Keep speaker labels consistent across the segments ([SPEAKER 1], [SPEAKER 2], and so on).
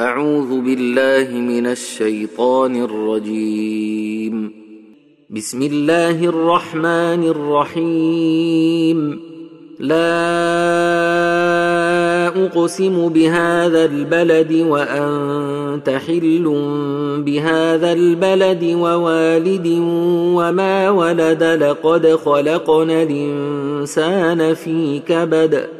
[SPEAKER 1] أعوذ بالله من الشيطان الرجيم. بسم الله الرحمن الرحيم. لا أقسم بهذا البلد وأنت حل بهذا البلد ووالد وما ولد لقد خلقنا الإنسان في كبد.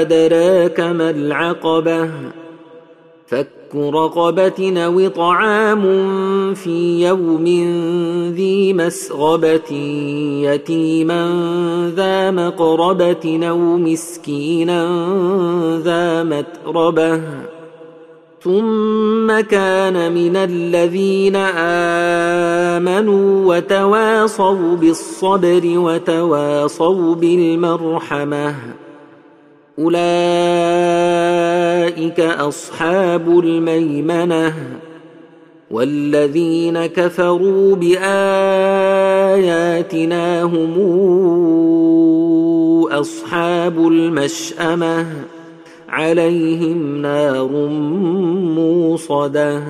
[SPEAKER 1] أدراك ما العقبة؟ فك رقبة أو طعام في يوم ذي مسغبة يتيما ذا مقربة أو مسكينا ذا متربة. ثم كان من الذين آمنوا وتواصوا بالصبر وتواصوا بالمرحمة. أولئك أصحاب الميمنة والذين كفروا بآياتنا هم أصحاب المشأمة عليهم نار موصدة.